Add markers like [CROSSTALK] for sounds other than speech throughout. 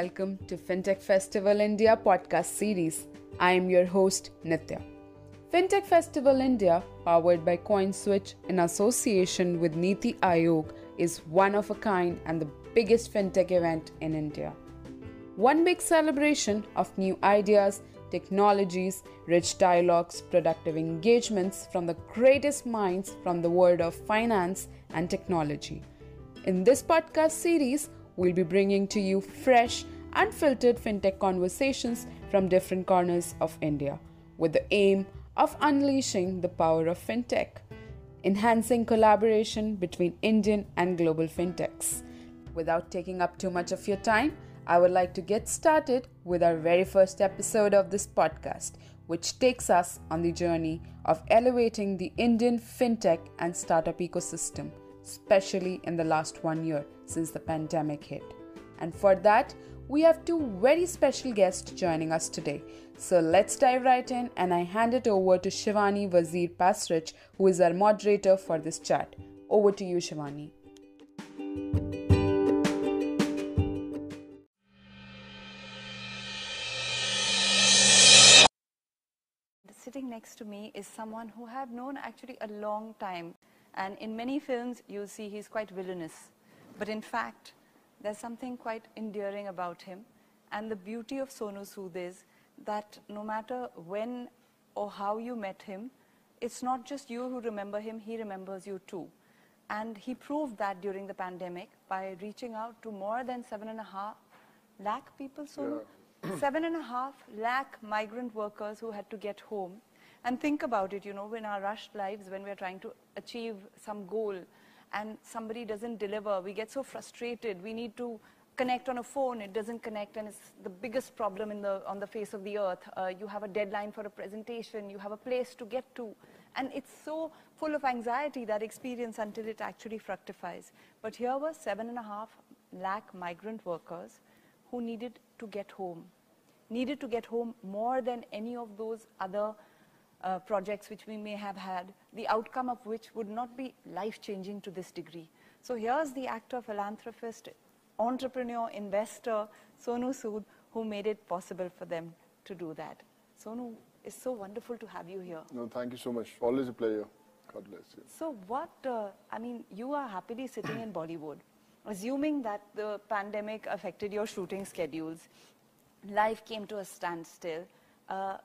welcome to FinTech Festival India podcast series. I am your host, Nitya. FinTech Festival India, powered by CoinSwitch in association with Niti Aayog, is one of a kind and the biggest FinTech event in India. One big celebration of new ideas, technologies, rich dialogues, productive engagements from the greatest minds from the world of finance and technology. In this podcast series, we'll be bringing to you fresh, unfiltered fintech conversations from different corners of India with the aim of unleashing the power of fintech, enhancing collaboration between Indian and global fintechs. Without taking up too much of your time, I would like to get started with our very first episode of this podcast, which takes us on the journey of elevating the Indian fintech and startup ecosystem, especially in the last one year since the pandemic hit. And for that, we have two very special guests joining us today. So let's dive right in, and I hand it over to Shivani Wazir Pasrich, who is our moderator for this chat. Over to you, Shivani. Sitting next to me is someone who I've known actually a long time. And in many films, you'll see he's quite villainous. But in fact, there's something quite endearing about him. And the beauty of Sonu Sood is that no matter when or how you met him, it's not just you who remember him, he remembers you too. And he proved that during the pandemic by reaching out to more than seven and a half lakh people, Sonu? Yeah. seven and a half lakh migrant workers who had to get home. And think about it, you know, in our rushed lives, when we're trying to achieve some goal, and somebody doesn't deliver, we get so frustrated. We need to connect on a phone, it doesn't connect, and it's the biggest problem in the, on the face of the earth. Uh, you have a deadline for a presentation, you have a place to get to, and it's so full of anxiety, that experience, until it actually fructifies. But here were seven and a half lakh migrant workers who needed to get home, needed to get home more than any of those other uh, projects which we may have had, the outcome of which would not be life-changing to this degree. So here's the actor, philanthropist, entrepreneur, investor, Sonu Sood, who made it possible for them to do that. Sonu, it's so wonderful to have you here. No, thank you so much. Always a pleasure. God bless you. So what, uh, I mean, you are happily sitting in Bollywood. Assuming that the pandemic affected your shooting schedules, life came to a standstill, uh,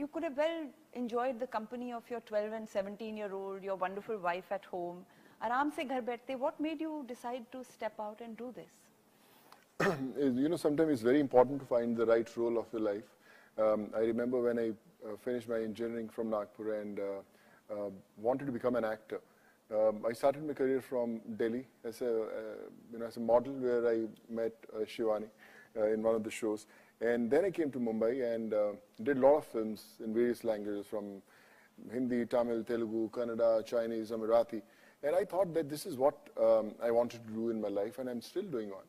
you could have well enjoyed the company of your 12 and 17 year old, your wonderful wife at home. Aram se ghar baithte, what made you decide to step out and do this? [CLEARS THROAT] you know, sometimes it's very important to find the right role of your life. Um, I remember when I uh, finished my engineering from Nagpur and uh, uh, wanted to become an actor. Um, I started my career from Delhi as a, uh, you know, as a model where I met uh, Shivani uh, in one of the shows. And then I came to Mumbai and uh, did a lot of films in various languages from Hindi, Tamil, Telugu, Kannada, Chinese, Marathi. And I thought that this is what um, I wanted to do in my life and I'm still doing on.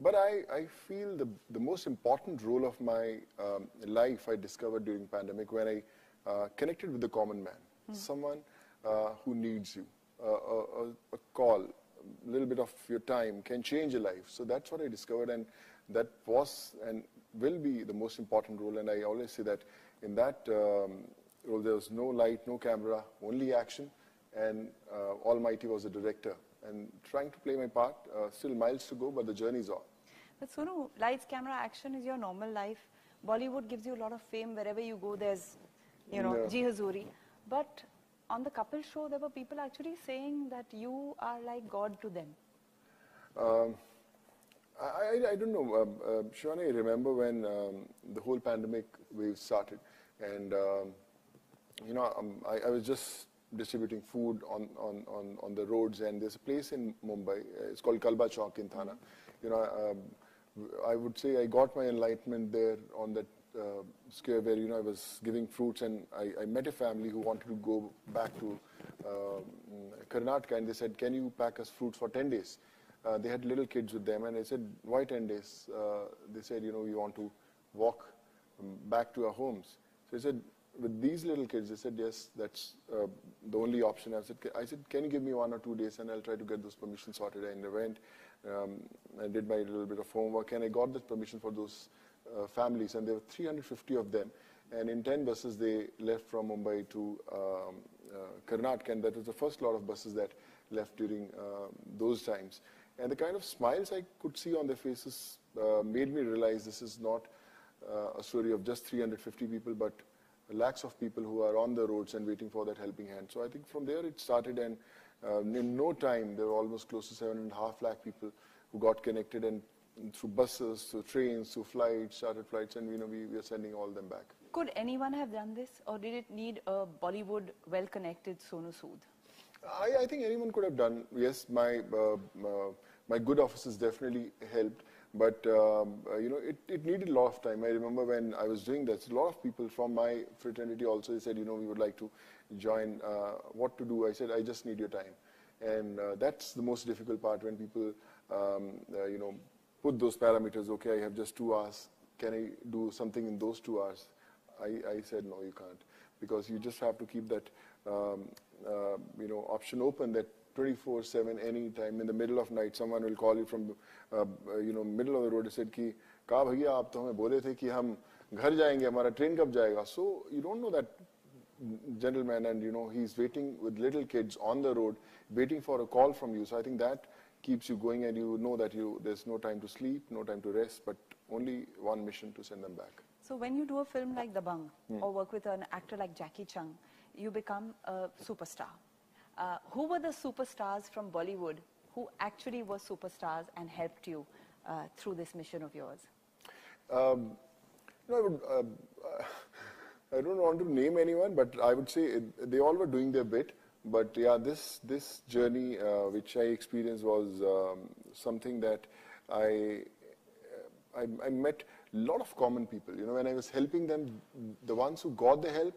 But I, I feel the, the most important role of my um, life I discovered during pandemic when I uh, connected with the common man, mm. someone uh, who needs you. Uh, a, a, call, a little bit of your time can change a life. So that's what I discovered and that was and will be the most important role. And I always say that in that um, role, there was no light, no camera, only action. And uh, Almighty was the director. And trying to play my part, uh, still miles to go, but the journey's on. But Sonu, lights, camera, action is your normal life. Bollywood gives you a lot of fame. Wherever you go, there's, you know, yeah. Ji Hazuri. But on the Kapil show, there were people actually saying that you are like God to them. Um, I, I, don't know. Um, uh, Shivani, I remember when um, the whole pandemic wave started, and um, you know, um, I, I, was just distributing food on, on, on, on, the roads, and there's a place in Mumbai. Uh, it's called Kalba Chowk in Thana. You know, um, I would say I got my enlightenment there on that uh, square where you know I was giving fruits, and I, I met a family who wanted to go back to uh, Karnataka, and they said, "Can you pack us fruits for 10 days?" Uh, they had little kids with them, and I said, why 10 days? Uh, they said, you know, we want to walk um, back to our homes. So I said, with these little kids, they said, yes, that's uh, the only option. I said, I said, can you give me one or two days, and I'll try to get those permissions sorted. And I went, um, I did my little bit of homework and I got the permission for those uh, families and there were 350 of them and in 10 buses they left from Mumbai to um, uh, Karnataka and that was the first lot of buses that left during uh, those times. And the kind of smiles I could see on their faces uh, made me realize this is not uh, a story of just 350 people, but lakhs of people who are on the roads and waiting for that helping hand. So I think from there it started, and uh, in no time there were almost close to seven and a half lakh people who got connected, and, through buses, through trains, through flights, chartered flights, and you know we, we are sending all them back. Could anyone have done this, or did it need a Bollywood well-connected Sonu Sood? I, I, think anyone could have done. Yes, my uh, uh, my good offices definitely helped, but um, uh, you know it, it needed a lot of time. I remember when I was doing this, a lot of people from my fraternity also said, you know, we would like to join. Uh, what to do? I said, I just need your time, and uh, that's the most difficult part when people, um, uh, you know, put those parameters. Okay, I have just two hours. Can I do something in those two hours? I, I said no, you can't, because you just have to keep that um, you know, option open that 24/7, anytime in the middle of night, someone will call you from, uh, you know, middle of the road. Said कि कहा भैया आप तो हमें बोले थे कि हम घर जाएंगे हमारा ट्रेन कब जाएगा so you don't know that gentleman and you know he's waiting with little kids on the road waiting for a call from you so i think that keeps you going and you know that you there's no time to sleep no time to rest but only one mission to send them back so when you do a film like Dabangg hmm. or work with an actor like Jackie Chung you become a superstar. Uh, who were the superstars from Bollywood who actually were superstars and helped you uh, through this mission of yours? Um, I, would, uh, I don't want to name anyone, but I would say it, they all were doing their bit. But yeah, this this journey uh, which I experienced was um, something that I, I I met a lot of common people. You know, when I was helping them, the ones who got the help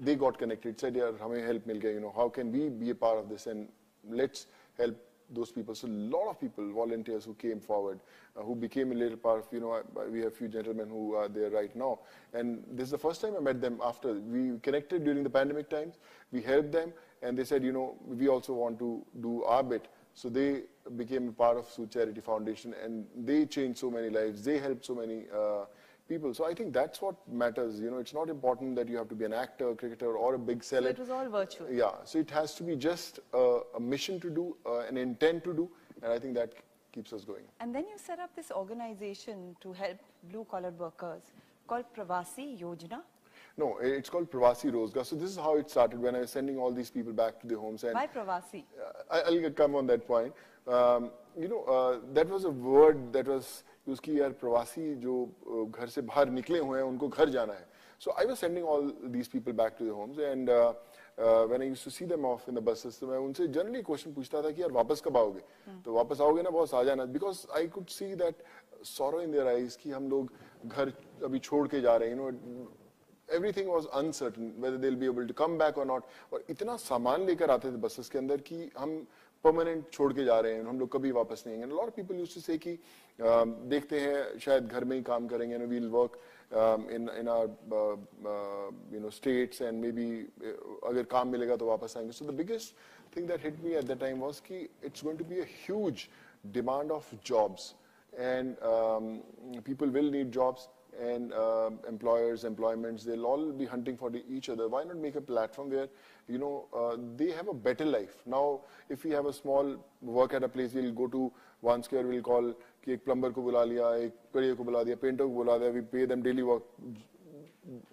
they got connected, said, yeah, hame help mil gaya, you know, how can we be a part of this and let's help those people. So a lot of people, volunteers who came forward, uh, who became a little part of, you know, we have a few gentlemen who are there right now. And this is the first time I met them after. We connected during the pandemic times. We helped them and they said, you know, we also want to do our bit. So they became a part of Sood Charity Foundation and they changed so many lives. They helped so many uh, people. So I think that's what matters. You know, it's not important that you have to be an actor, cricketer, or a big seller. So it was all virtual. Yeah. So it has to be just a, a mission to do, uh, an intent to do, and I think that keeps us going. And then you set up this organization to help blue-collar workers called Pravasi Yojana. No, it's called Pravasi Rozgar. So this is how it started when I was sending all these people back to their homes. And Why Pravasi? Uh, I'll come on that point. Um, you know, uh, that was a word that was कि उसकी यार प्रवासी जो घर से बाहर निकले हुए हैं उनको घर जाना है। So I was sending all these people back to homes and when I to see them of इन बस सिस्टम मैं उनसे जनरली क्वेश्चन पूछता था कि यार वापस कब आओगे? हम्म। तो वापस आओगे ना बहुत आ जाना because I could see that sorrow in their eyes कि हम लोग घर अभी छोड़ के जा रहे हैं everything was uncertain whether they'll be able to come back or not और इतना सामान लेकर आते थे बसेस के अंदर कि हम परमानेंट छोड़ के जा रहे हैं हम लोग कभी वापस नहीं आएँगे। Lot people used to say कि uh, देखते हैं शायद घर में ही काम करेंगे we'll work in in our you know states and maybe अगर काम मिलेगा तो वापस आएँगे। So the biggest thing that hit me at the time was कि it's going to be a huge demand of jobs um, people will need jobs. and uh, employers, employments, they'll all be hunting for the, each other. Why not make a platform where, you know, uh, they have a better life? Now, if we have a small work at a place, we'll go to one square, we'll call कि एक plumber को बुला लिया एक कड़िए को बुला दिया painter को बुला दिया we pay them daily work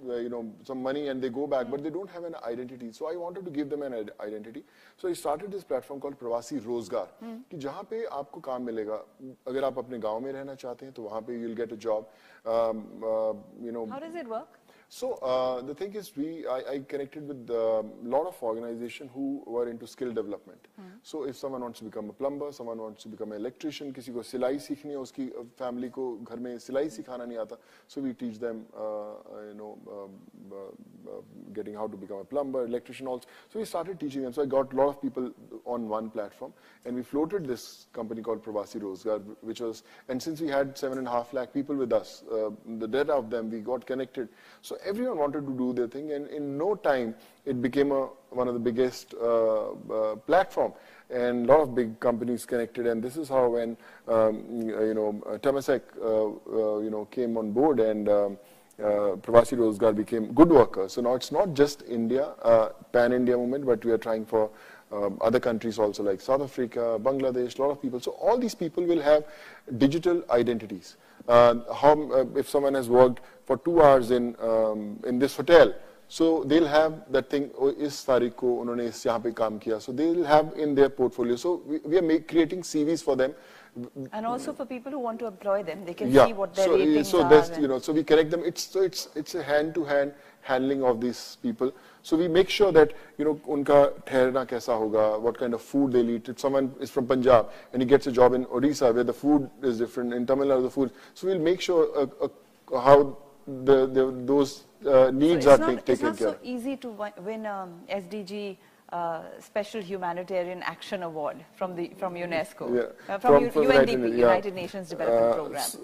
uh, you know some money and they go back, but they don't have an identity. So I wanted to give them an identity. So I started this platform called Pravasi Rozgar, कि जहाँ पे आपको काम मिलेगा अगर आप अपने गांव में रहना चाहते हैं तो वहाँ पे you'll get a job. Um, uh, you know. How does it work? So uh, the thing is, we I, I connected with a lot of organizations who were into skill development. Hmm. So if someone wants to become a plumber, someone wants to become an electrician, किसी को सिलाई सीखनी है उसकी family को घर में सिलाई सिखाना नहीं आता, so we teach them, uh, uh you know, uh, uh, getting how to become a plumber, electrician also. So we started teaching them. So I got a lot of people on one platform, and we floated this company called Pravasi Rozgar, which was, and since we had seven and a half lakh people with us, uh, the data of them, we got connected. So everyone wanted to do their thing, and in no time, it became a, one of the biggest uh, uh, platform. And a lot of big companies connected, and this is how when um, you know Temasek, uh, uh, you know, came on board, and um, uh, Pravasi Rozgar became good worker. So now it's not just India, uh, pan-India movement, but we are trying for um, other countries also like South Africa, Bangladesh, a lot of people. So all these people will have digital identities. Uh, how, uh, if someone has worked for two hours in, um, in this hotel, so they'll have that thing, oh, is तारीख को उन्होंने इस यहाँ पे काम किया. So they'll have in their portfolio. So we, we are make, creating CVs for them. And also for people who want to employ them, they can yeah. see what their so, ratings so are. that's, you know, so we connect them. It's, so it's, it's a hand-to-hand handling of these people. So we make sure that, you know, unka ठहरना कैसा होगा, what kind of food they'll eat. If someone is from Punjab and he gets a job in Odisha where the food is different, in Tamil Nadu the food. So we'll make sure uh, uh, how the, the, those uh, needs so are not, take, taken It's care not so easy to wi- win um, SDG uh, Special Humanitarian Action Award from the from UNESCO, Yeah. uh, from, From- U- from UNDP, United- yeah. United Nations Development Uh, Program. s-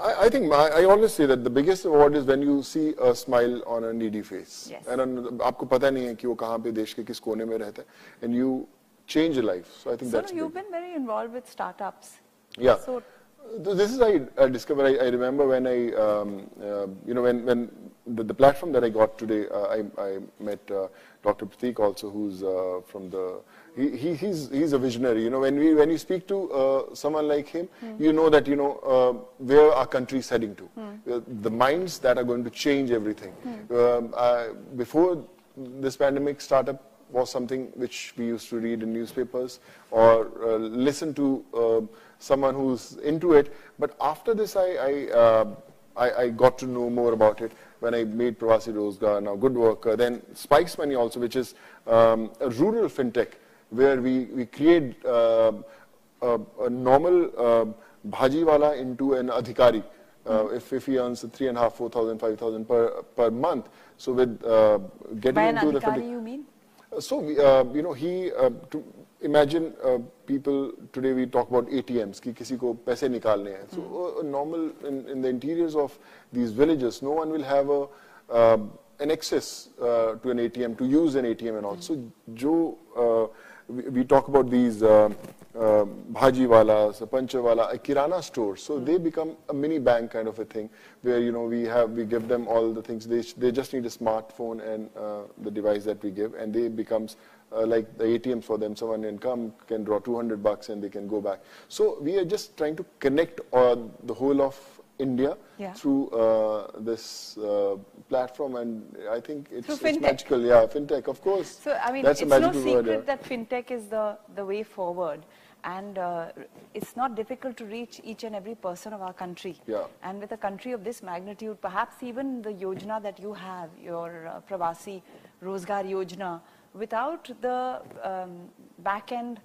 I, I think my, I always say that the biggest award is when you see a smile on a needy face. Yes. And un- आपको पता नहीं है कि वो कहाँ पे देश के किस कोने में रहता है. And you change a life. So I think So that's no, you've big. been very involved with startups. Yeah. So Th- this is I, I discovered. I, I remember when I, um, uh, you know, when when the, the platform that I got today, uh, I, I met uh, Dr. Pratik also, who's uh, from the. He, he, he's he's a visionary. You know, when we when you speak to uh, someone like him, you know that you know uh, where our country is heading to. Uh, the minds that are going to change everything. Um, I, before this pandemic startup was something which we used to read in newspapers or uh, listen to uh, someone who's into it. But after this, I, I, uh, I, I got to know more about it when I made Pravasi Rozgar, now Good Worker, then Spice Money also, which is um, a rural fintech where we, we create uh, a, a normal uh, bhajiwala into an adhikari. Uh, if, if he earns three and a half, four thousand, five thousand per per month, so with uh, getting by into the you mean? So, uh, you know, he, uh, to imagine uh, people, today we talk about ATMs, ki kisi ko paise nikalne hai. So, hmm. normal, in, in the interiors of these villages, no one will have a, um, an access uh, to an ATM, to use an ATM and all. Hmm. So, Joe, uh, we, we, talk about these uh, uh, bhaji walas, pancha wala, a kirana store. So they become a mini bank kind of a thing, where you know we have we give them all the things. They they just need a smartphone and uh, the device that we give, and they becomes uh, like the ATMs for them. Someone can come can draw 200 bucks and they can go back. So we are just trying to connect uh, the whole of India Yeah. through uh, this uh, platform, and I think it's, it's magical. Yeah, fintech, of course. So I mean, That's a it's no secret word. yeah. that fintech is the the way forward, and uh, it's not difficult to reach each and every person of our country. Yeah. And with a country of this magnitude, perhaps even the yojana that you have, your uh, Pravasi Rozgar Yojana, without the um, back-end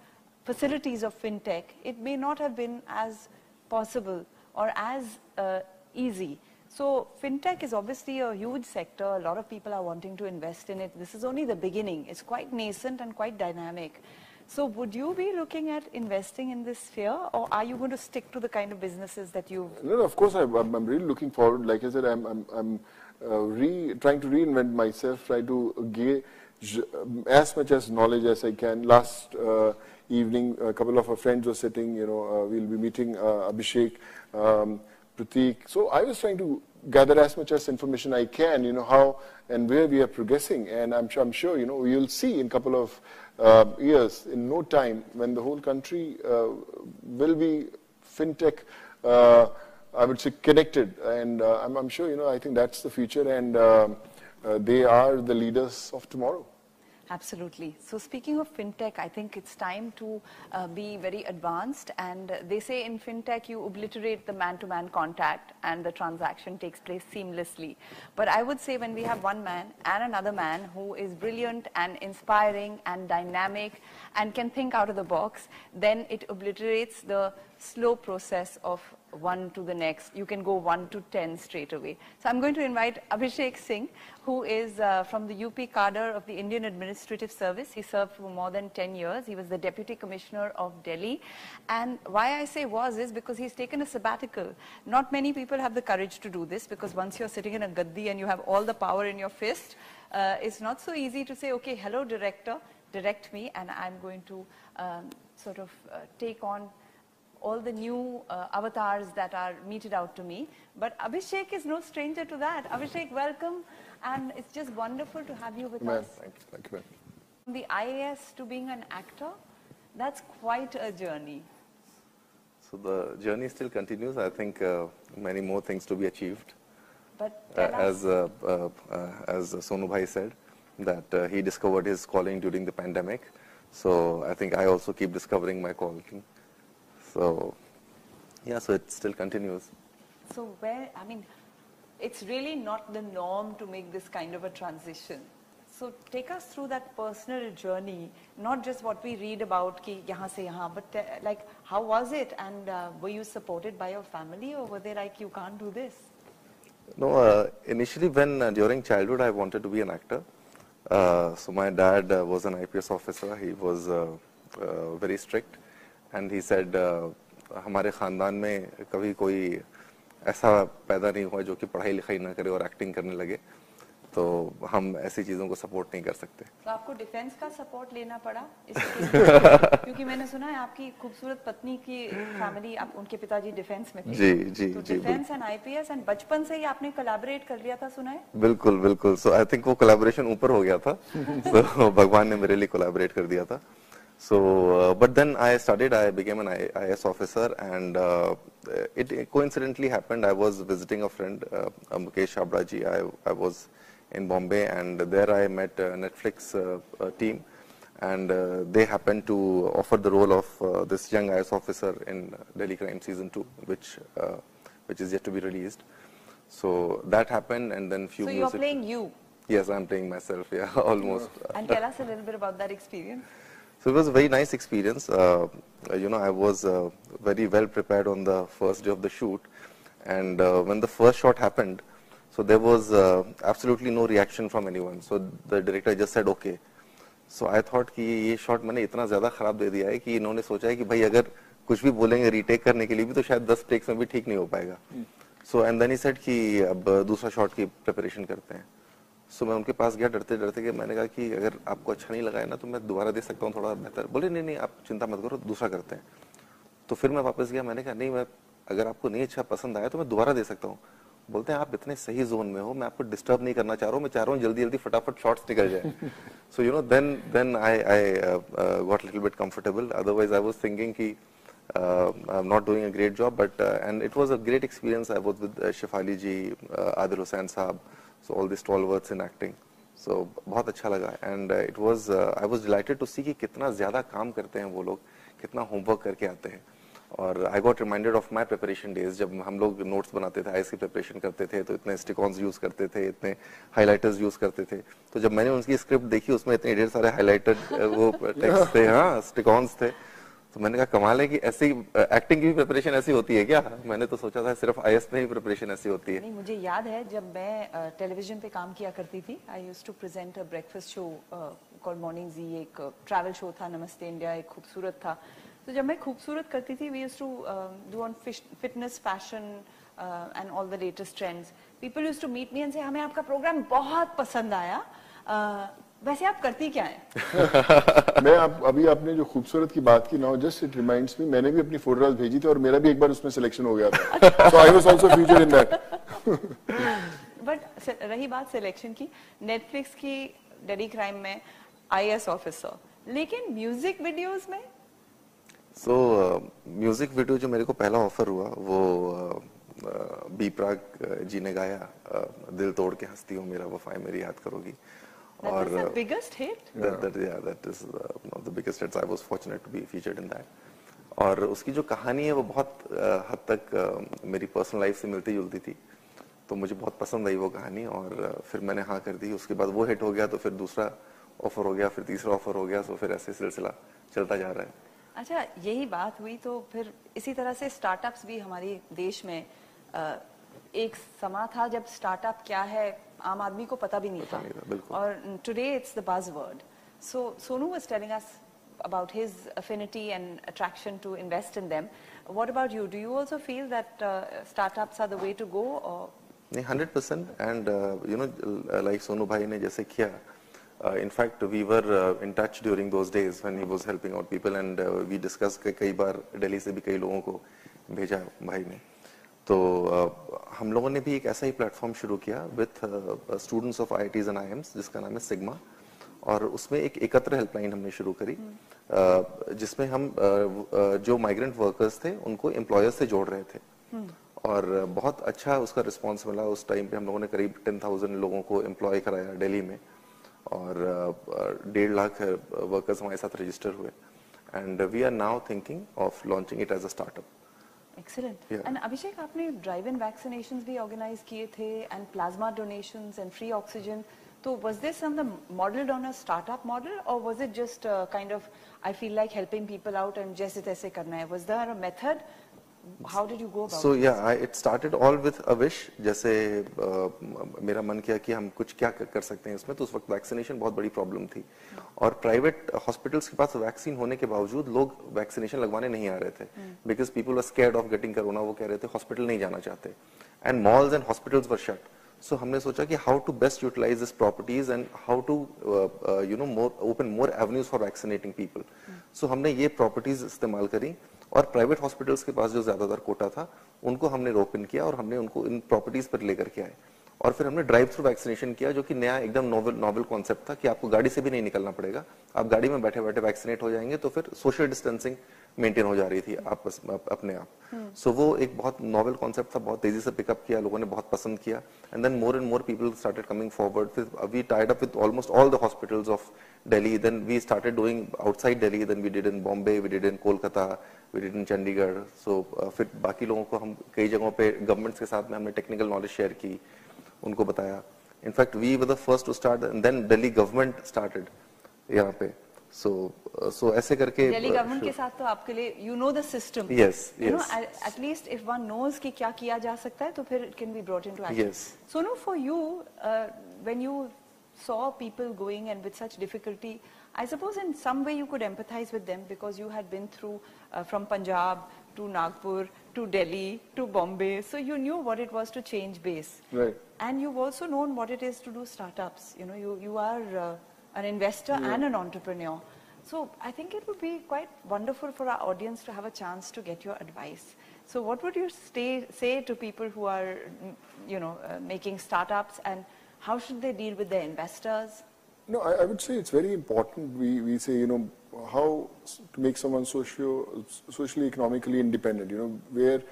facilities of fintech, it may not have been as possible or as uh, easy. So fintech is obviously a huge sector. A lot of people are wanting to invest in it. This is only the beginning. It's quite nascent and quite dynamic. So would you be looking at investing in this sphere or are you going to stick to the kind of businesses that you've No, no, of course, I, I'm, I'm really looking forward. Like I said, I'm, I'm, I'm uh, re, trying to reinvent myself, try to gauge um, as much as knowledge as I can. Last uh, evening, a couple of our friends were sitting, you know, uh, we'll be meeting uh, Abhishek, um, Pratik. So I was trying to gather as much as information I can, you know, how and where we are progressing. And I'm sure, I'm sure you know, you'll see in a couple of uh, years, in no time, when the whole country uh, will be fintech, uh, I would say connected. And uh, I'm, I'm sure, you know, I think that's the future and um uh, they are the leaders of tomorrow. Absolutely. So speaking of fintech, I think it's time to uh, be very advanced. And they say in fintech, you obliterate the man-to-man contact and the transaction takes place seamlessly. But I would say when we have one man and another man who is brilliant and inspiring and dynamic and can think out of the box, then it obliterates the slow process of one to the next. You can go one to ten straight away. So I'm going to invite Abhishek Singh, who is uh, from the UP cadre of the Indian Administrative Service. He served for more than 10 years. He was the Deputy Commissioner of Delhi. And why I say was is because he's taken a sabbatical. Not many people have the courage to do this because once you're sitting in a gaddi and you have all the power in your fist, uh, it's not so easy to say, okay, hello director, direct me and I'm going to um, sort of uh, take on all the new uh, avatars that are meted out to me. But Abhishek is no stranger to that. Abhishek, welcome. And it's just wonderful to have you with Man, us. thank you, thank you, man. From the IAS to being an actor, that's quite a journey. So the journey still continues. I think uh, many more things to be achieved. But Uh, as uh, uh, uh, as Sonu Bhai said, that uh, he discovered his calling during the pandemic. So I think I also keep discovering my calling. So yeah, so it still continues. so where, I mean, it's really not the norm to make this kind of a transition. So take us through that personal journey, not just what we read about ki yahan se yahan, but uh, like how was it and uh, were you supported by your family or were they like you can't do this? No, uh, initially when uh, during childhood I wanted to be an actor. Uh, so my dad uh, was an IPS officer. He was uh, uh, very strict, and he said uh, हमारे खानदान में कभी कोई ऐसा पैदा नहीं हुआ जो कि पढ़ाई लिखाई ना करे और एक्टिंग करने लगे तो हम ऐसी चीज़ों को सपोर्ट नहीं कर सकते. तो आपको डिफेंस का सपोर्ट लेना पड़ा? [LAUGHS] क्योंकि मैंने सुना है आपकी खूबसूरत पत्नी की फैमिली आप उनके पिताजी डिफेंस में थे। जी जी तो जी डिफेंस एंड आईपीएस एंड बचपन से ही आपने कोलैबोरेट कर लिया था सुना है? बिल्कुल बिल्कुल। सो आई थिंक वो कोलैबोरेशन ऊपर हो गया था। [LAUGHS] So, भगवान ने मेरे लिए कोलैबोरेट कर दिया था। So, uh, but then I studied, I became an IS officer and uh, it coincidentally happened, I was visiting a friend, uh, Mukesh Abraji, I, I was in Bombay and there I met Netflix uh, team and uh, they happened to offer the role of uh, this young IS officer in Delhi Crime Season 2, which uh, which is yet to be released. So that happened, and then few. So you're playing you. Yes, I'm playing myself. Yeah, [LAUGHS] almost. And tell us a little bit about that experience. So it was a very nice experience. Uh, you know, I was uh, very well prepared on the first day of the shoot, and uh, when the first shot happened, so there was uh, absolutely no reaction from anyone. So the director just said, "Okay." So I thought कि ये shot मैंने इतना ज़्यादा खराब दे दिया है कि इन्होंने सोचा है कि भाई अगर कुछ भी बोलेंगे रीटेक करने के लिए भी तो शायद 10 टेक्स में भी ठीक नहीं हो पाएगा so and then he said कि अब दूसरा शॉट की प्रिपरेशन करते हैं सो मैं उनके पास गया डरते डरते कि मैंने कहा कि अगर आपको अच्छा नहीं लगा है ना तो मैं दोबारा दे सकता हूँ थोड़ा बेहतर बोले नहीं नहीं आप चिंता मत करो दूसरा करते हैं। तो फिर मैं वापस गया। मैंने कहा नहीं मैं अगर आपको नहीं अच्छा पसंद आया तो मैं दोबारा दे सकता हूँ। बोलते हैं आप इतने सही जोन में हो मैं आपको डिस्टर्ब नहीं करना चाह रहा हूँ मैं चाह रहा हूँ जल्दी जल्दी फटाफट शॉर्ट्स निकल जाए। So you know then then I I got little bit comfortable otherwise I was thinking कि uh, I'm not doing a great job, but uh, and it was a great experience. I was with uh, Shefali ji, uh, Saab, so all these stalwarts in acting. So बहुत अच्छा लगा. Uh, it was uh, I was delighted to see कि कितना ज़्यादा काम करते हैं वो लोग कितना होमवर्क करके आते हैं. और I got reminded of my preparation days जब हम लोग नोट्स बनाते थे आईएस की प्रिपरेशन करते थे तो इतने स्टिकॉन्स यूज़ करते थे इतने हाइलाइटर्स यूज़ करते थे. तो जब मैंने उनकी स्क्रिप्ट देखी उसमें इतने ढेर सारे हाइलाइटेड वो [LAUGHS] टेक्स्ट थे हाँ स्टिकॉन्स थे. तो मैंने कहा कमाल है कि ऐसी एक्टिंग की भी प्रिपरेशन ऐसी होती है क्या? मैंने तो सोचा था सिर्फ़ आईएएस में ही प्रिपरेशन ऐसी होती है। नहीं मुझे याद है जब मैं टेलीविज़न पे काम किया करती थी I used to present a breakfast show called morning जी एक ट्रैवल शो था नमस्ते इंडिया एक खूबसूरत था। तो जब मैं खूबसूरत करती थी we used to do on fitness fashion and all the latest trends people used to meet me and say हमें आपका प्रोग्राम बहुत पसंद आया। uh, वैसे आप करती क्या हैं? [LAUGHS] मैं आप अभी आपने जो खूबसूरत की बात की ना जस्ट इट रिमाइंड्स मी मैंने भी अपनी फोटोग्राफ भेजी थी और मेरा भी एक बार उसमें सिलेक्शन हो गया था। So I was also featured in that but रही बात सिलेक्शन की नेटफ्लिक्स की डेडी क्राइम में आईएएस ऑफिसर लेकिन म्यूज़िक वीडियोस में? सो म्यूज़िक वीडियो जो मेरे को पहला ऑफ़र हुआ वो बी प्राग जी ने गाया uh, दिल तोड़ के हंसती हो मेरा वफाए मेरी याद करोगी। That was the uh, biggest hit. that, that yeah that is uh, one of the biggest hits. I was fortunate to be featured in that. और उसकी जो कहानी है वो बहुत uh, हद तक uh, मेरी पर्सनल लाइफ से मिलती जुलती थी। तो मुझे बहुत पसंद आई वो कहानी और uh, फिर मैंने हाँ कर दी। उसके बाद वो हिट हो गया तो फिर दूसरा ऑफ़र हो गया फिर तीसरा ऑफ़र हो गया तो फिर ऐसे सिलसिला चलता जा रहा है। अच्छा यही बात हुई तो फिर इसी तरह से स्टार्टअप्स भी हमारे देश में एक समा था जब स्टार्टअप क्या है आम आदमी को पता भी नहीं पता था, नहीं था, और today it's the buzz word so Sonu was telling us about his affinity and attraction to invest in them. What about you? Do you also feel that uh, startups are the way to go or? नहीं hundred percent and you know like Sonu भाई ने जैसे किया in fact we were in touch during those days when he was helping out people and we discuss कई बार दिल्ली से भी कई लोगों को भेजा भाई ने तो हम लोगों ने भी एक ऐसा ही प्लेटफॉर्म शुरू किया with students of I and I जिसका नाम है सिग्मा और उसमें एक एकत्र हेल्पलाइन हमने शुरू करी। जिसमें हम जो माइग्रेंट वर्कर्स थे उनको एम्प्लॉयर्स से जोड़ रहे थे। और बहुत अच्छा उसका रिस्पांस मिला उस टाइम पे। हम लोगों ने करीब टेन थाउज़ेंड लोगों को एम्प्लॉय कराया दिल्ली में। और डेढ़ लाख वर्कर्स हमारे साथ रजिस्टर हुए। And we are now thinking of launching it as a startup excellent and Abhishek आपने ड्राइव इन वैक्सीनेशन भी ऑर्गेनाइज किए थे and plasma donation and free oxygen तो was this some modelled on a startup model और was it just kind of I feel like helping people out and जैसे तैसे करना है? Was there a method How did you go about so it? या it started all with a wish जैसे अ, मेरा मन किया कि हम कुछ क्या कर सकते हैं इसमें तो उस वक्त वैक्सीनेशन बहुत बड़ी प्रॉब्लम थी। और प्राइवेट हॉस्पिटल्स के पास वैक्सीन होने के बावजूद लोग वैक्सीनेशन लगवाने नहीं आ रहे थे। Because people were scared of getting corona वो कह रहे थे हॉस्पिटल नहीं जाना चाहते. And malls and hospitals were shut so हमने सोचा कि how to best utilise this properties and how to you know more open more avenues for vaccinating people so हमने ये प्रॉपर्टीज़ इस्तेमाल करी। और प्राइवेट हॉस्पिटल्स के पास जो ज़्यादातर कोटा था उनको हमने रोप इन किया और हमने उनको इन प्रॉपर्टीज़ पर लेकर के आए और फिर हमने ड्राइव थ्रू वैक्सीनेशन किया जो कि नया एकदम नोवेल नोवेल कॉन्सेप्ट था कि आपको गाड़ी से भी नहीं निकलना पड़ेगा आप गाड़ी में बैठे बैठे वैक्सीनेट हो जाएँगे तो फिर सोशल डिस्टेंसिंग मेंटेन हो जा रही थी आपस अप- अपने आप सो वो एक बहुत नोवेल कॉन्सेप्ट था बहुत तेज़ी से पिकअप किया लोगों ने बहुत पसंद किया and then more and more people started coming forward फिर we tied up with almost all the hospitals of Delhi. Then we started doing outside Delhi. Then we did in Bombay, we did in Kolkata, did in Chandigarh. So uh, फिर बाकी लोगों को हम कई जगहों पे governments के साथ में हमने टेक्निकल नॉलेज शेयर की उनको बताया in fact we were the first to start and then Delhi government started यहाँ पे सो सो ऐसे करके दिल्ली uh, गवर्नमेंट के sure. साथ तो आपके लिए you know the system Yes, you know. At least if one knows कि क्या किया जा सकता है तो फिर it can be brought into action Yes. Sonu for you when you saw people going and with such difficulty i suppose in some way you could empathize with them because you had been through uh, from punjab to nagpur to delhi to bombay so you knew what it was to change base Right. and you've also known what it is to do startups. You know, you, you are uh, an investor and an entrepreneur. So I think it would be quite wonderful for our audience to have a chance to get your advice. So what would you stay, say to people who are, you know, uh, making startups and how should they deal with their investors? No, I, I would say it's very important. We, we say, you know, how to make someone socio, socially, economically independent, you know, where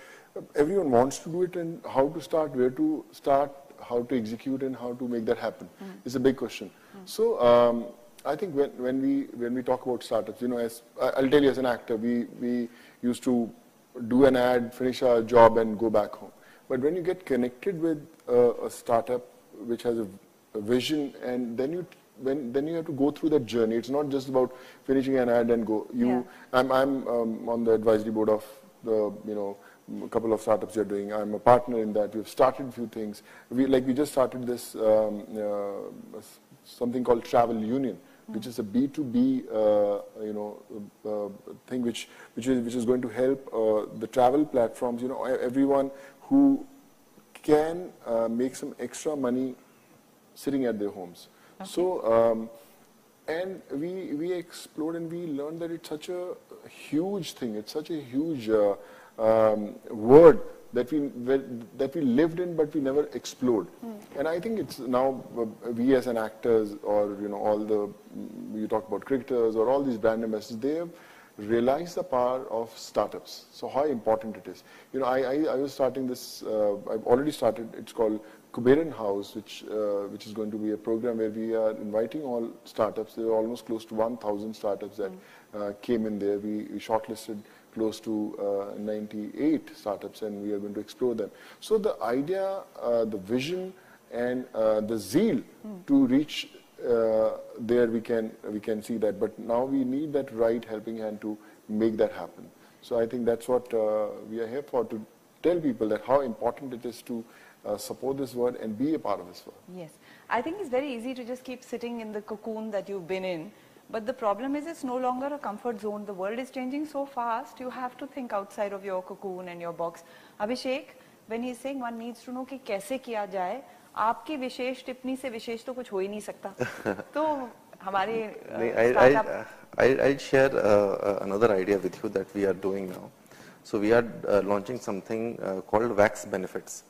everyone wants to do it and how to start, where to start, how to execute and how to make that happen is a big question. So um, I think when, when, we, when we talk about startups, you know, as, I'll tell you as an actor, we, we used to do an ad, finish our job and go back home. But when you get connected with a, a startup which has a, a vision and then you when then you have to go through that journey. It's not just about finishing an ad and go. You, Yeah. I'm, I'm um, on the advisory board of the, you know, a couple of startups you're doing. I'm a partner in that. We've started a few things. We like we just started this um, uh, something called Travel Universe, which is a B2B, uh, you know, uh, thing which which is which is going to help uh, the travel platforms. You know, everyone who can uh, make some extra money sitting at their homes. So, um, and we we explored and we learned that it's such a huge thing. It's such a huge uh, um, word that we that we lived in, but we never explored. And I think it's now uh, we as an actors, or you know, all the mm, you talk about cricketers or all these brand ambassadors, they have realize the power of startups. So how important it is. You know, I, I, I was starting this, uh, I've already started, it's called Kuberan House, which, uh, which is going to be a program where we are inviting all startups. There are almost close to 1,000 startups that uh, came in there. We, we shortlisted close to uh, 98 startups and we are going to explore them. So the idea, uh, the vision and uh, the zeal to reach uh, there we can we can see that but now we need that right helping hand to make that happen. So I think that's what uh, we are here for, to tell people that how important it is to uh, support this world and be a part of this world. Yes. I think it's very easy to just keep sitting in the cocoon that you've been in. But the problem is it's no longer a comfort zone. The world is changing so fast, you have to think outside of your cocoon and your box. Abhishek, when he's saying one needs to know कि कैसे किया जाए, आपकी विशेष टिप्पणी से विशेष तो कुछ हो ही नहीं सकता. [LAUGHS] तो हमारे uh, नहीं, I, startup- I, I, I'll share uh, uh, another idea with you that we are doing now. So we are launching something called vax benefits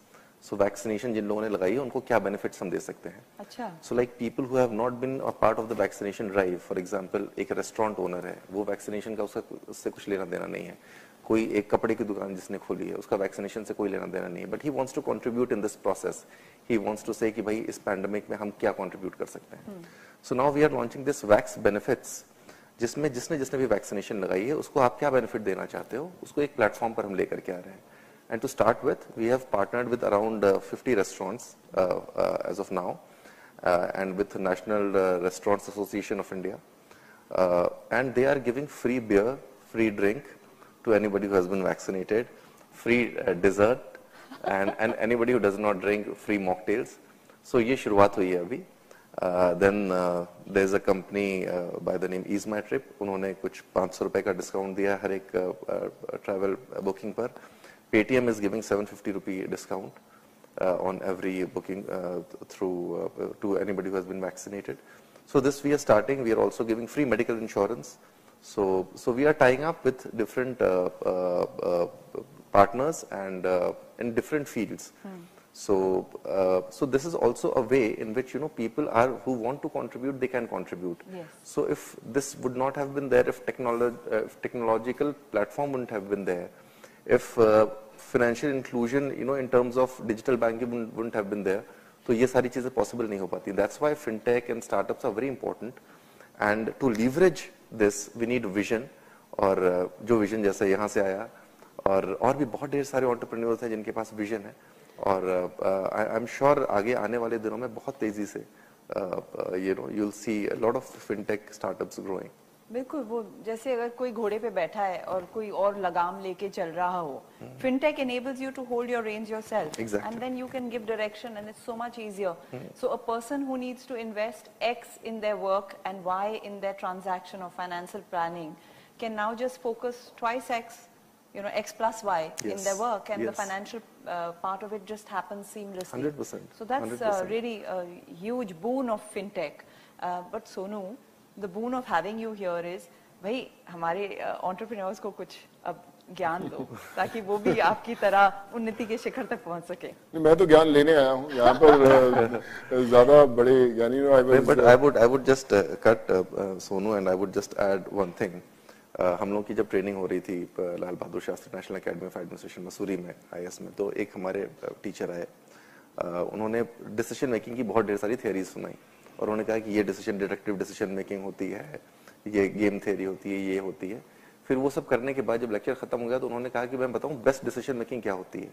so vaccination जिन लोगों ने लगाई है उनको क्या बेनिफिट्स हम दे सकते हैं? अच्छा। So like people who have not been a part of the vaccination drive for example एक रेस्टोरेंट ओनर है वो वैक्सीनेशन का उसका उससे कुछ लेना देना नहीं है। कोई एक कपड़े की दुकान जिसने खोली है उसका वैक्सीनेशन से कोई लेना देना नहीं है। But he wants to contribute in this process he wants to say कि भाई इस पैंडमिक में हम क्या कंट्रीब्यूट कर सकते हैं। So now we are launching this vax benefits जिसमें जिसने जिसने भी वैक्सीनेशन लगाई है उसको आप क्या बेनिफिट देना चाहते हो? उसको एक प्लेटफॉर्म पर हम लेकर के आ रहे हैं। And to start with we have partnered with around fifty restaurants as of now and with national restaurants association of India and they are giving free beer free drink to anybody who has been vaccinated, free uh, and and, and anybody who does not drink free mocktails. So ये शुरुआत हुई है अभी। Uh, then uh, there's a company uh, by the name Ease My Trip. उन्होंने कुछ 500 रुपए का discount दिया है हर एक ट्रैवल बुकिंग पर. Paytm is giving 750 rupee discount uh, on every booking uh, through uh, to anybody who has been vaccinated. So this we are starting. We are also giving free medical insurance. So so we are tying up with different uh, uh, uh, partners and uh, in different fields. So uh, so this is also a way in which you know people are who want to contribute they can contribute. Yes. So if this would not have been there, if, technolo- uh, if technological platform wouldn't have been there, if uh, financial inclusion, you know, in terms of digital banking wouldn't, wouldn't have been there, तो ये सारी चीजें possible नहीं हो पाती. That's why fintech and startups are very important. And to leverage this, we need vision. और uh, जो vision जैसा यहाँ से आया और और भी बहुत ढेर सारे entrepreneurs हैं जिनके पास vision है और आई एम श्योर आगे आने वाले दिनों में बहुत तेज़ी से you know you will see a lot of fintech startups growing बिल्कुल वो जैसे अगर कोई घोड़े पे बैठा है और कोई और लगाम लेके चल रहा हो fintech enables you to hold your range yourself and then you can give direction and it's so much easier so a person who needs to invest X in their work and Y in their transaction और financial planning can now just focus twice X you know X plus Y in their work and the financial uh, part of it just happens seamlessly 100%. so that's uh, 100%. really a huge boon of fintech. Uh, but Sonu, the boon of having you here is, भाई हमारे entrepreneurs को कुछ अब ज्ञान दो [LAUGHS] ताकि वो भी आपकी तरह उन्नति के शिखर तक पहुंच सके नहीं, मैं तो ज्ञान लेने आया हूँ यहाँ पर अ, [LAUGHS] ज्यादा बड़े ज्ञानी no I But, but I would I would just uh, cut uh, uh, Sonu and I would हम लोग की जब ट्रेनिंग हो रही थी Lal Bahadur Shastri national academy of administration Mussoorie में आईएएस में तो एक हमारे टीचर आए। उन्होंने डिसीज़न मेकिंग की बहुत ढेर सारी थियरीज सुनाई और उन्होंने कहा कि ये डिसीज़न डिडक्टिव डिसीज़न मेकिंग होती है, ये गेम थ्योरी होती है, ये होती है। फिर वो सब करने के बाद जब लेक्चर खत्म हो गया तो उन्होंने कहा कि मैं बताऊँ बेस्ट डिसीज़न मेकिंग क्या होती है?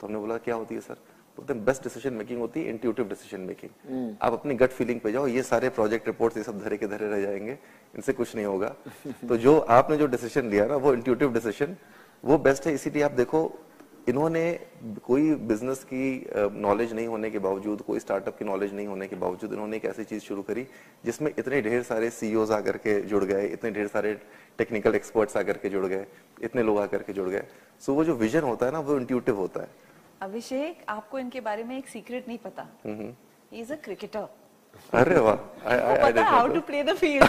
तो हमने बोला, क्या होती है सर बोलते हैं बेस्ट डिसीज़न मेकिंग होती है इंट्यूटिव डिसीज़न मेकिंग आप अपनी गट फीलिंग पे जाओ ये सारे प्रोजेक्ट रिपोर्ट्स ये सब धरे के धरे रह जाएँगे इनसे कुछ नहीं होगा। [LAUGHS] तो जो आपने जो डिसीज़न लिया ना वो इंट्यूटिव डिसीज़न वो बेस्ट है। इसीलिए आप देखो इन्होंने कोई बिज़नेस की नॉलेज नहीं होने के बावजूद कोई स्टार्टअप की नॉलेज नहीं होने के बावजूद इन्होंने एक ऐसी चीज़ शुरू करी जिसमें इतने ढेर सारे सीईओज आकर के जुड़ गए इतने ढेर सारे टेक्निकल एक्सपर्ट्स आकर के जुड़ गए इतने लोग आकर के जुड़ गए। सो वो जो विजन होता है ना वो इंट्यूटिव होता है। अभिषेक आपको इनके बारे में एक सीक्रेट नहीं पता। इज़ अ क्रिकेटर अरे वाह how to play the field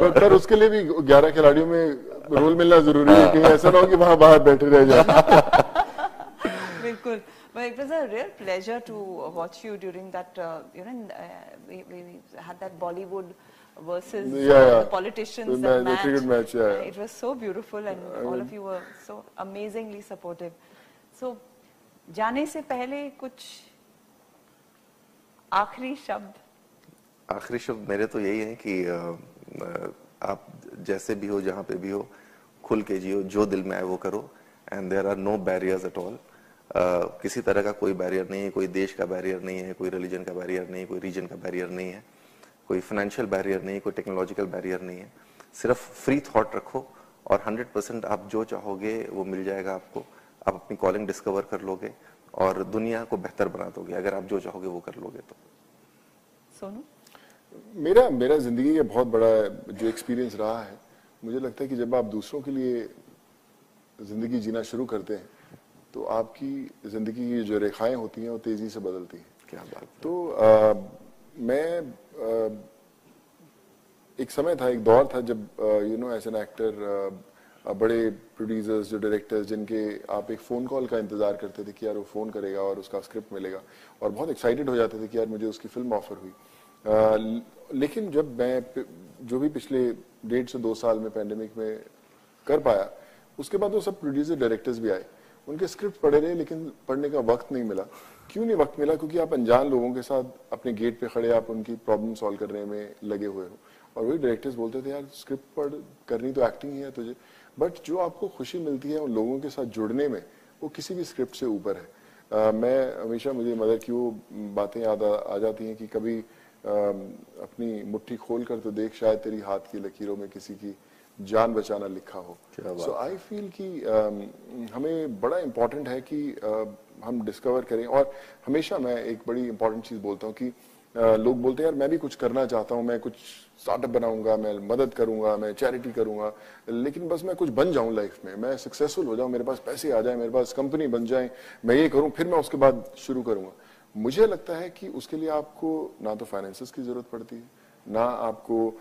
पर पर उसके लिए भी 11 खिलाड़ियों में रोल मिलना ज़रूरी है कि ऐसा ना हो कि वहाँ बाहर बैठे रह जाए। [LAUGHS] बिल्कुल। Well, it was a real pleasure to watch you during that uh, you know uh, we, we had versus Yeah, uh, yeah. the politicians The that ma- the cricket match, yeah, yeah. It was so beautiful and all mean, of you were so amazingly supportive. So, जाने से पहले कुछ आखिरी शब्द आखिरी शब्द मेरे तो यही है कि आप जैसे भी हो जहाँ पे भी हो खुल के जियो जो दिल में आए वो करो and there are no barriers at all किसी तरह का कोई बैरियर नहीं है कोई देश का बैरियर नहीं है कोई रिलीजन का बैरियर नहीं है कोई रीजन का बैरियर नहीं है कोई फाइनेंशियल बैरियर नहीं है कोई टेक्नोलॉजिकल बैरियर नहीं है। सिर्फ़ फ्री थॉट रखो और 100 परसेंट आप जो चाहोगे वो मिल जाएगा आपको। आप अपनी कॉलिंग डिस्कवर कर लोगे और दुनिया को बेहतर बना दोगे अगर आप जो चाहोगे वो कर लोगे तो। सोनू? मेरा मेरा ज़िंदगी का बहुत बड़ा जो एक्सपीरियंस रहा है मुझे लगता है कि जब आप दूसरों के लिए ज़िंदगी जीना शुरू करते हैं तो आपकी ज़िंदगी की जो रेखाएँ होती हैं वो तेज़ी से बदलती हैं। क्या बात तो आ, मैं एक समय था एक दौर था जब you know as an actor बड़े प्रोड्यूसर्स जो डायरेक्टर्स जिनके आप एक फ़ोन कॉल का इंतज़ार करते थे कि यार वो फ़ोन करेगा और उसका स्क्रिप्ट मिलेगा और बहुत एक्साइटेड हो जाते थे कि यार मुझे उसकी फ़िल्म ऑफ़र हुई। आ, लेकिन जब मैं जो भी पिछले डेढ़ से दो साल में पैंडेमिक में कर पाया उसके बाद वो सब प्रोड्यूसर डायरेक्टर्स भी आए। उनके स्क्रिप्ट पढ़े रहे लेकिन पढ़ने का वक्त नहीं मिला। क्यों नहीं वक्त मिला? क्योंकि आप अनजान लोगों के साथ अपने गेट पे खड़े आप उनकी प्रॉब्लम सॉल्व करने में लगे हुए हो। और वही डायरेक्टर्स बोलते थे यार स्क्रिप्ट पढ़ करनी तो एक्टिंग ही है तुझे. बट जो आपको खुशी मिलती है उन लोगों के साथ जुड़ने में वो किसी भी स्क्रिप्ट से ऊपर है। आ, मैं हमेशा मुझे मदर की वो बातें याद आ, आ जाती हैं कि कभी आ, अपनी मुट्ठी खोल कर तो देख शायद तेरी हाथ की लकीरों में किसी की जान बचाना लिखा हो। सो आई फील कि uh, हमें बड़ा इम्पोर्टेंट है कि uh, हम डिस्कवर करें। और हमेशा मैं एक बड़ी इंपॉर्टेंट चीज़ बोलता हूँ कि लोग बोलते हैं यार मैं भी कुछ करना चाहता हूँ मैं कुछ स्टार्टअप बनाऊँगा मैं मदद करूँगा मैं चैरिटी करूँगा लेकिन बस मैं कुछ बन जाऊँ लाइफ में मैं सक्सेसफुल हो जाऊँ मेरे पास पैसे आ जाए मेरे पास कंपनी बन जाए मैं ये करूँ फिर मैं उसके बाद शुरू करूँगा। मुझे लगता है कि उसके लिए आपको ना तो फाइनेंसिस की ज़रूरत पड़ती है ना आपको आ,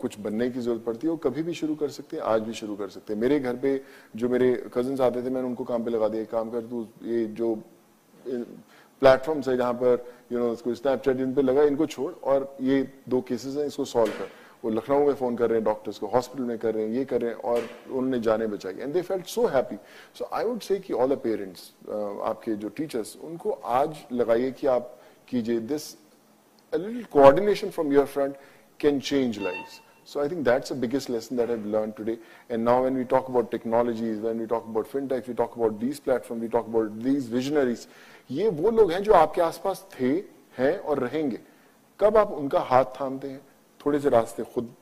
कुछ बनने की ज़रूरत पड़ती है वो कभी भी शुरू कर सकते हैं आज भी शुरू कर सकते हैं। मेरे घर पे जो मेरे कज़न आते थे मैंने उनको काम पे लगा दिया काम कर तू ये जो प्लेटफॉर्म्स है जहाँ पर यू नो इसको स्नैपचैट इन पे लगा, इनको छोड़, और ये दो केसेस हैं इसको सॉल्व कर। वो लखनऊ में फ़ोन कर रहे हैं डॉक्टर्स को हॉस्पिटल में कर रहे हैं, ये कर रहे हैं, और उन्होंने जाने बचाई। And they felt so happy so I would say कि ऑल द पेरेंट्स आपके जो टीचर्स उनको आज लगाइए कि आप कीजिए this a coordination from your friend can change life so I think that's a biggest lesson that I learn today and now when we talk about technologies when we talk about fin type we talk about these platform we talk about these ये वो लोग हैं जो आपके आसपास थे, हैं और रहेंगे। कब आप उनका हाथ थामते हैं? थोड़े से रास्ते खुद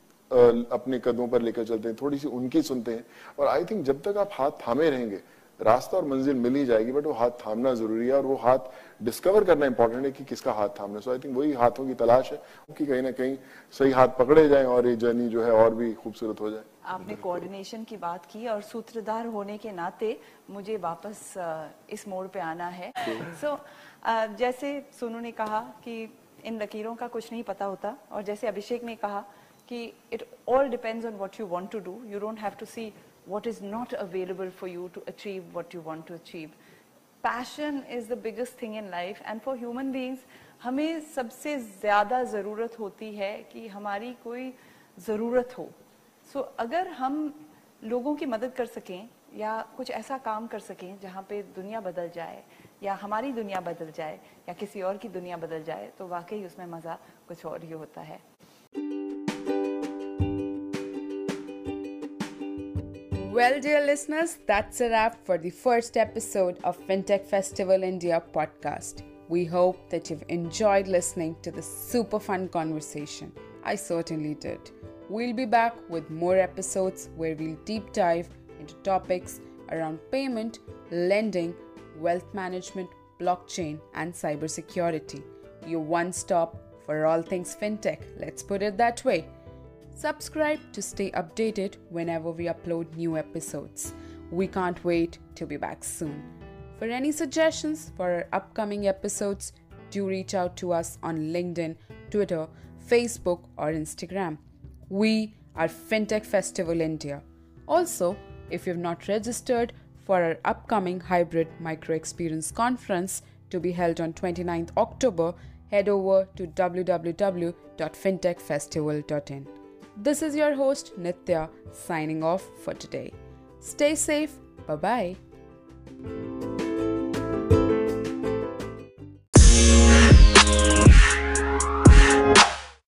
अपने कदमों पर लेकर चलते हैं, थोड़ी सी उनकी सुनते हैं। और आई थिंक जब तक आप हाथ थामे रहेंगे रास्ता और मंजिल मिल ही जाएगी बट वो हाथ थामना ज़रूरी है और वो हाथ डिस्कवर करना इंपॉर्टेंट है कि किसका हाथ थामना सो आई थिंक वही हाथों की तलाश है कि कहीं ना कहीं सही हाथ पकड़े जाए और ये जर्नी जो है और भी खूबसूरत हो जाए। आपने कोऑर्डिनेशन की बात की और सूत्रधार होने के नाते मुझे वापस इस मोड़ पे आना है। सो so, जैसे सोनू ने कहा कि इन लकीरों का कुछ नहीं पता होता और जैसे अभिषेक ने कहा कि it all depends on what you want to do you don't have to see what is not available for you to achieve what you want to achieve. Passion is the biggest thing in life and for human beings हमें सबसे ज़्यादा ज़रूरत होती है कि हमारी कोई ज़रूरत हो सो so, अगर हम लोगों की मदद कर सकें या कुछ ऐसा काम कर सकें जहाँ पे दुनिया बदल जाए या हमारी दुनिया बदल जाए या किसी और की दुनिया बदल जाए तो वाकई उसमें मज़ा कुछ और ही होता है Well, dear listeners, that's a wrap for the first episode of FinTech Festival India podcast. We hope that you've enjoyed listening to this super fun conversation. I certainly did. We'll be back with more episodes where we'll deep dive into topics around payment, lending, wealth management, blockchain, and cybersecurity. Your one stop for all things fintech. Let's put it that way. Subscribe to stay updated whenever we upload new episodes. We can't wait to be back soon. For any suggestions for our upcoming episodes, do reach out to us on LinkedIn, Twitter, Facebook, or Instagram. We are FinTech Festival India. Also, if you've not registered for our upcoming hybrid micro experience conference to be held on 29th October, head over to www.fintechfestival.in. This is your host Nitya signing off for today. Stay safe. Bye bye.